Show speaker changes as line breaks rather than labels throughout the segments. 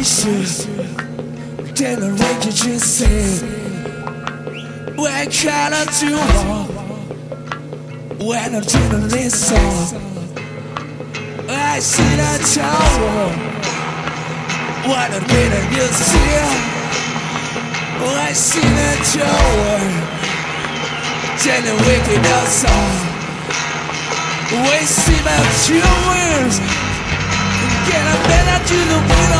I range just say When can I do more When doing this song I see the tower. What a minute you see I see the tower? Then the wicked outside. We see my two can I better do the wind on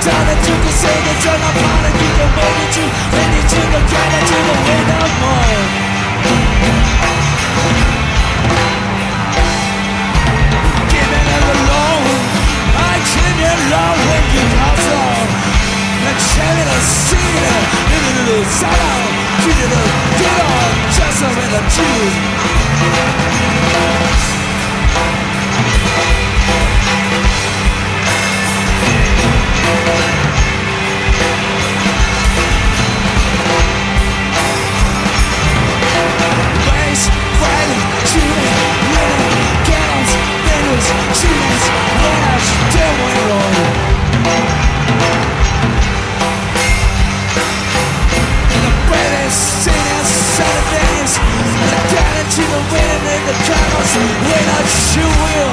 In the town that you can say the turn apart and you can it to, then you the the way no more. Giving it I can you love when you pass on. A little salon, she did a get just a little cheese.
see the wind in the clouds when
I
shoot
will.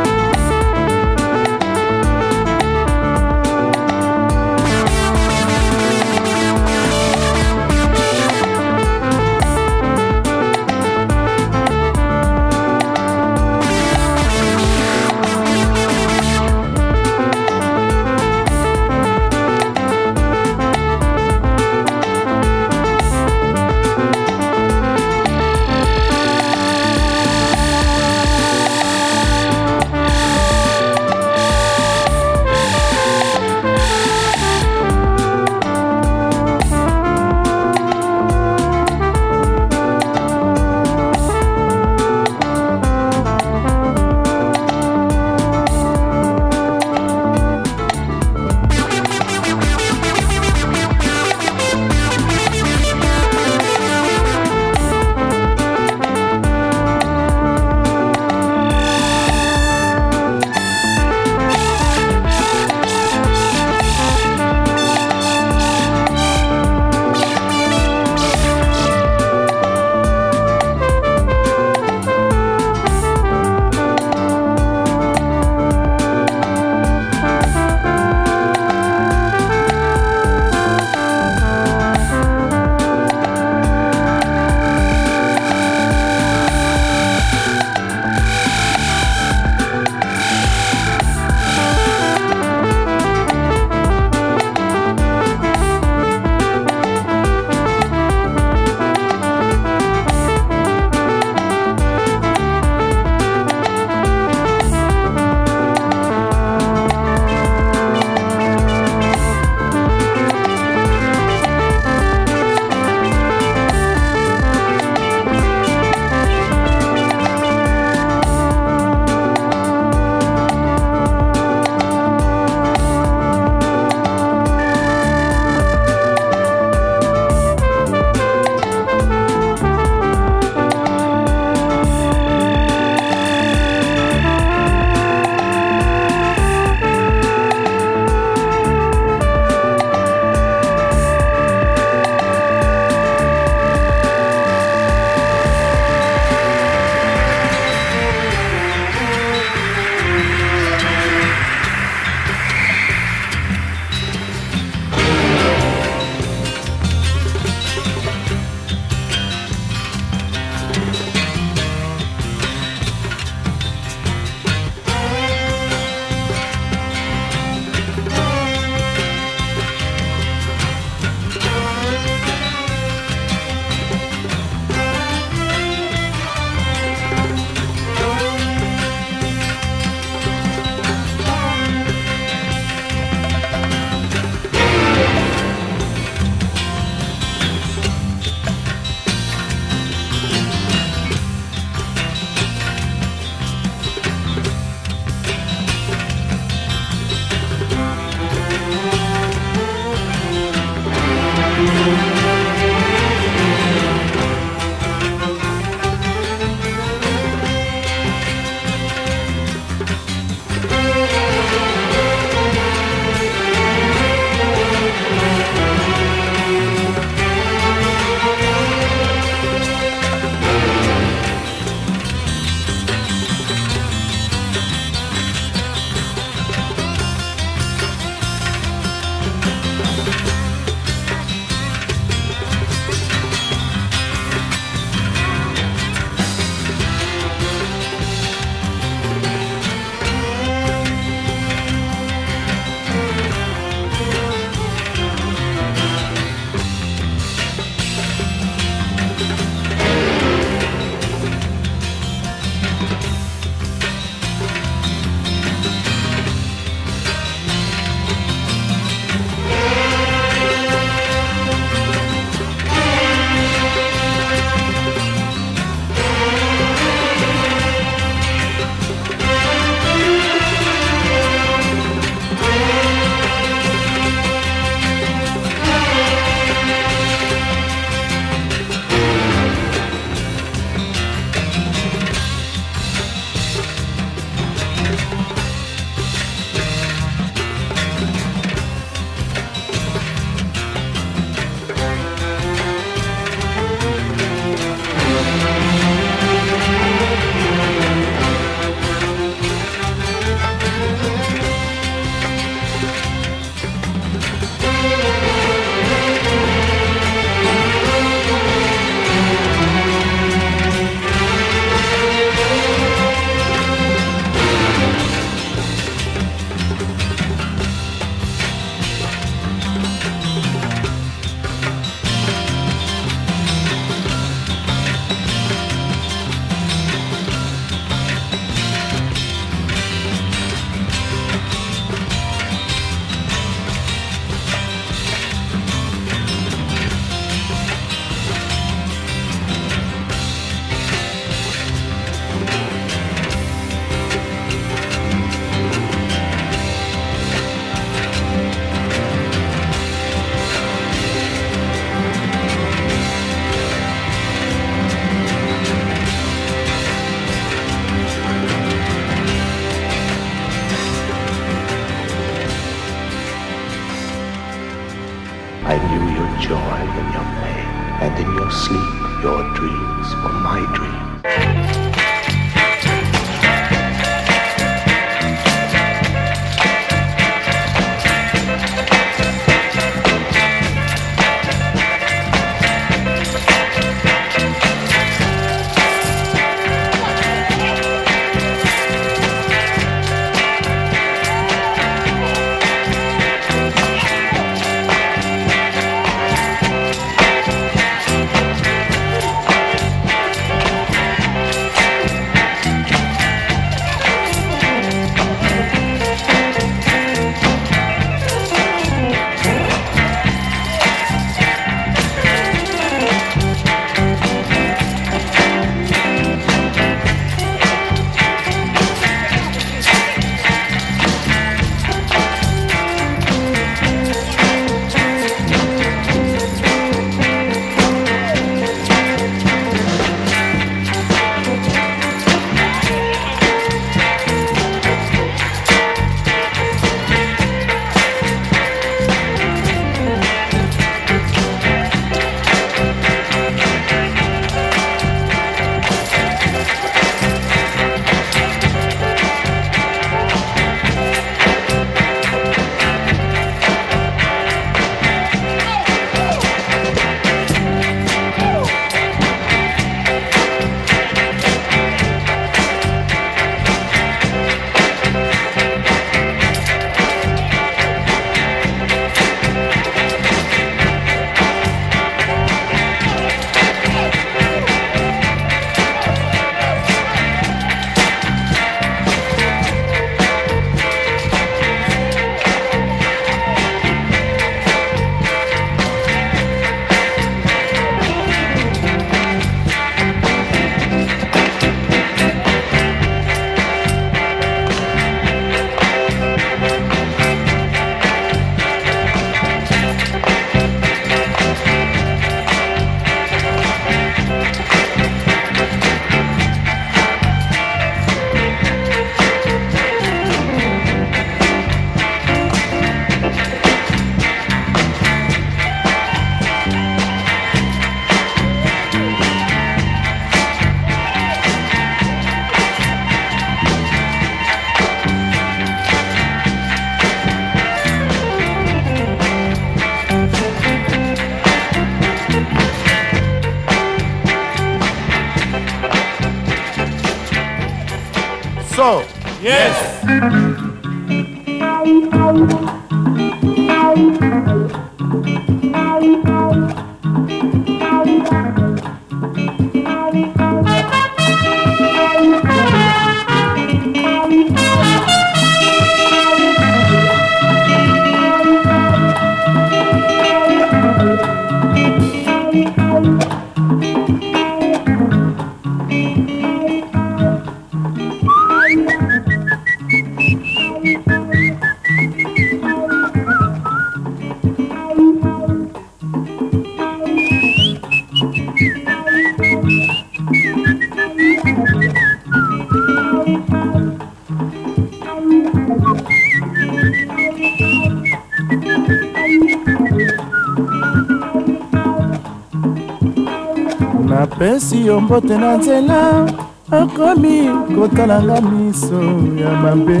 Napesi yo mbote na nzela akomi kotalanga miso ya mabe.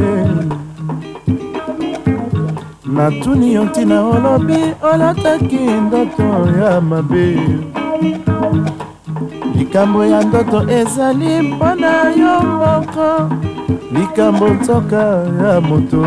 Natuni yo ntina olobi olataki ndoto ya mabe. Likambo ya ndoto ezali mpona yo moko likambo nzoka ya moto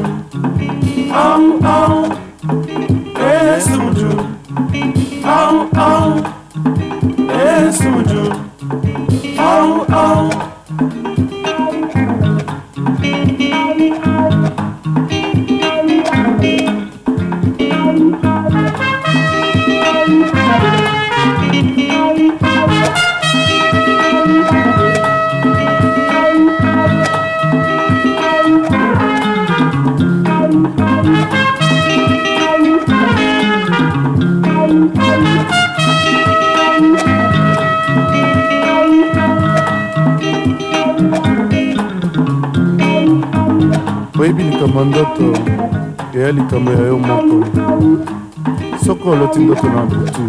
thank you. Likambo ya yo moko. Soki oloti ndoto na butu.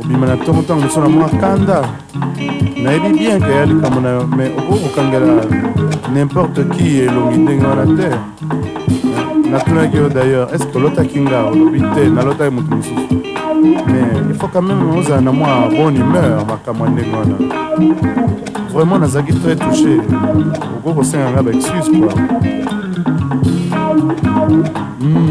Obima na ntongo ntango mosusu na mwa kanda. Nayebi bien ke eya likambo na yo me okoki kokangela nimporte qui elongi ndenge wana te. Natunaki yo d'ailleurs est ce que olotaki nga? Olobi te nalotaki moto mosusu. Mais il faut quand même ozala na mwa bonne humeur makambo ya ndenge wana. Vraiment nazalaki très touché. Okoki kosenga nga baexcuse quoi Eh,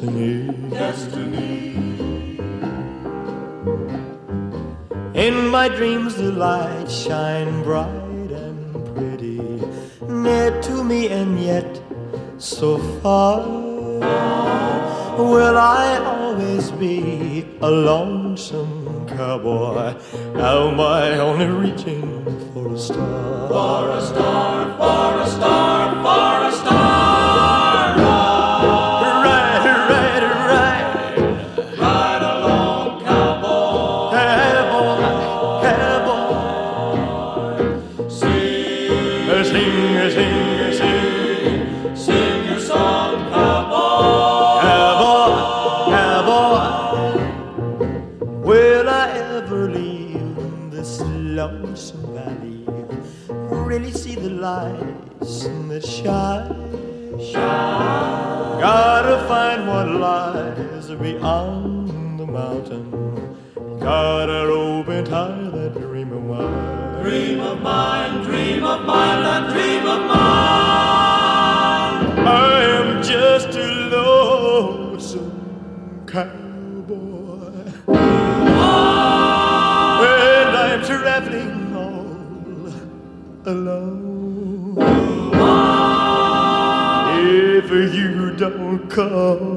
destiny. Destiny. In my dreams, the lights shine bright and pretty, near to me and yet so far. Will I always be a lonesome cowboy? Am I only reaching for a star? For a star, for a star, for a star.
come.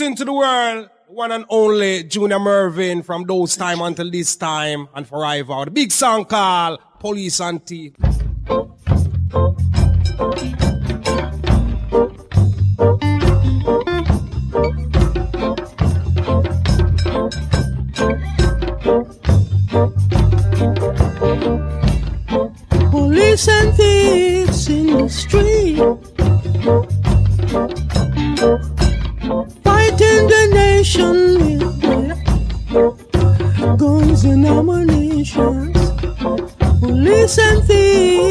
introducing to the world one and only Junior Murvin from those time until this time and forever. The big song called Police and Tea.
Police and thieves in the street. 身体。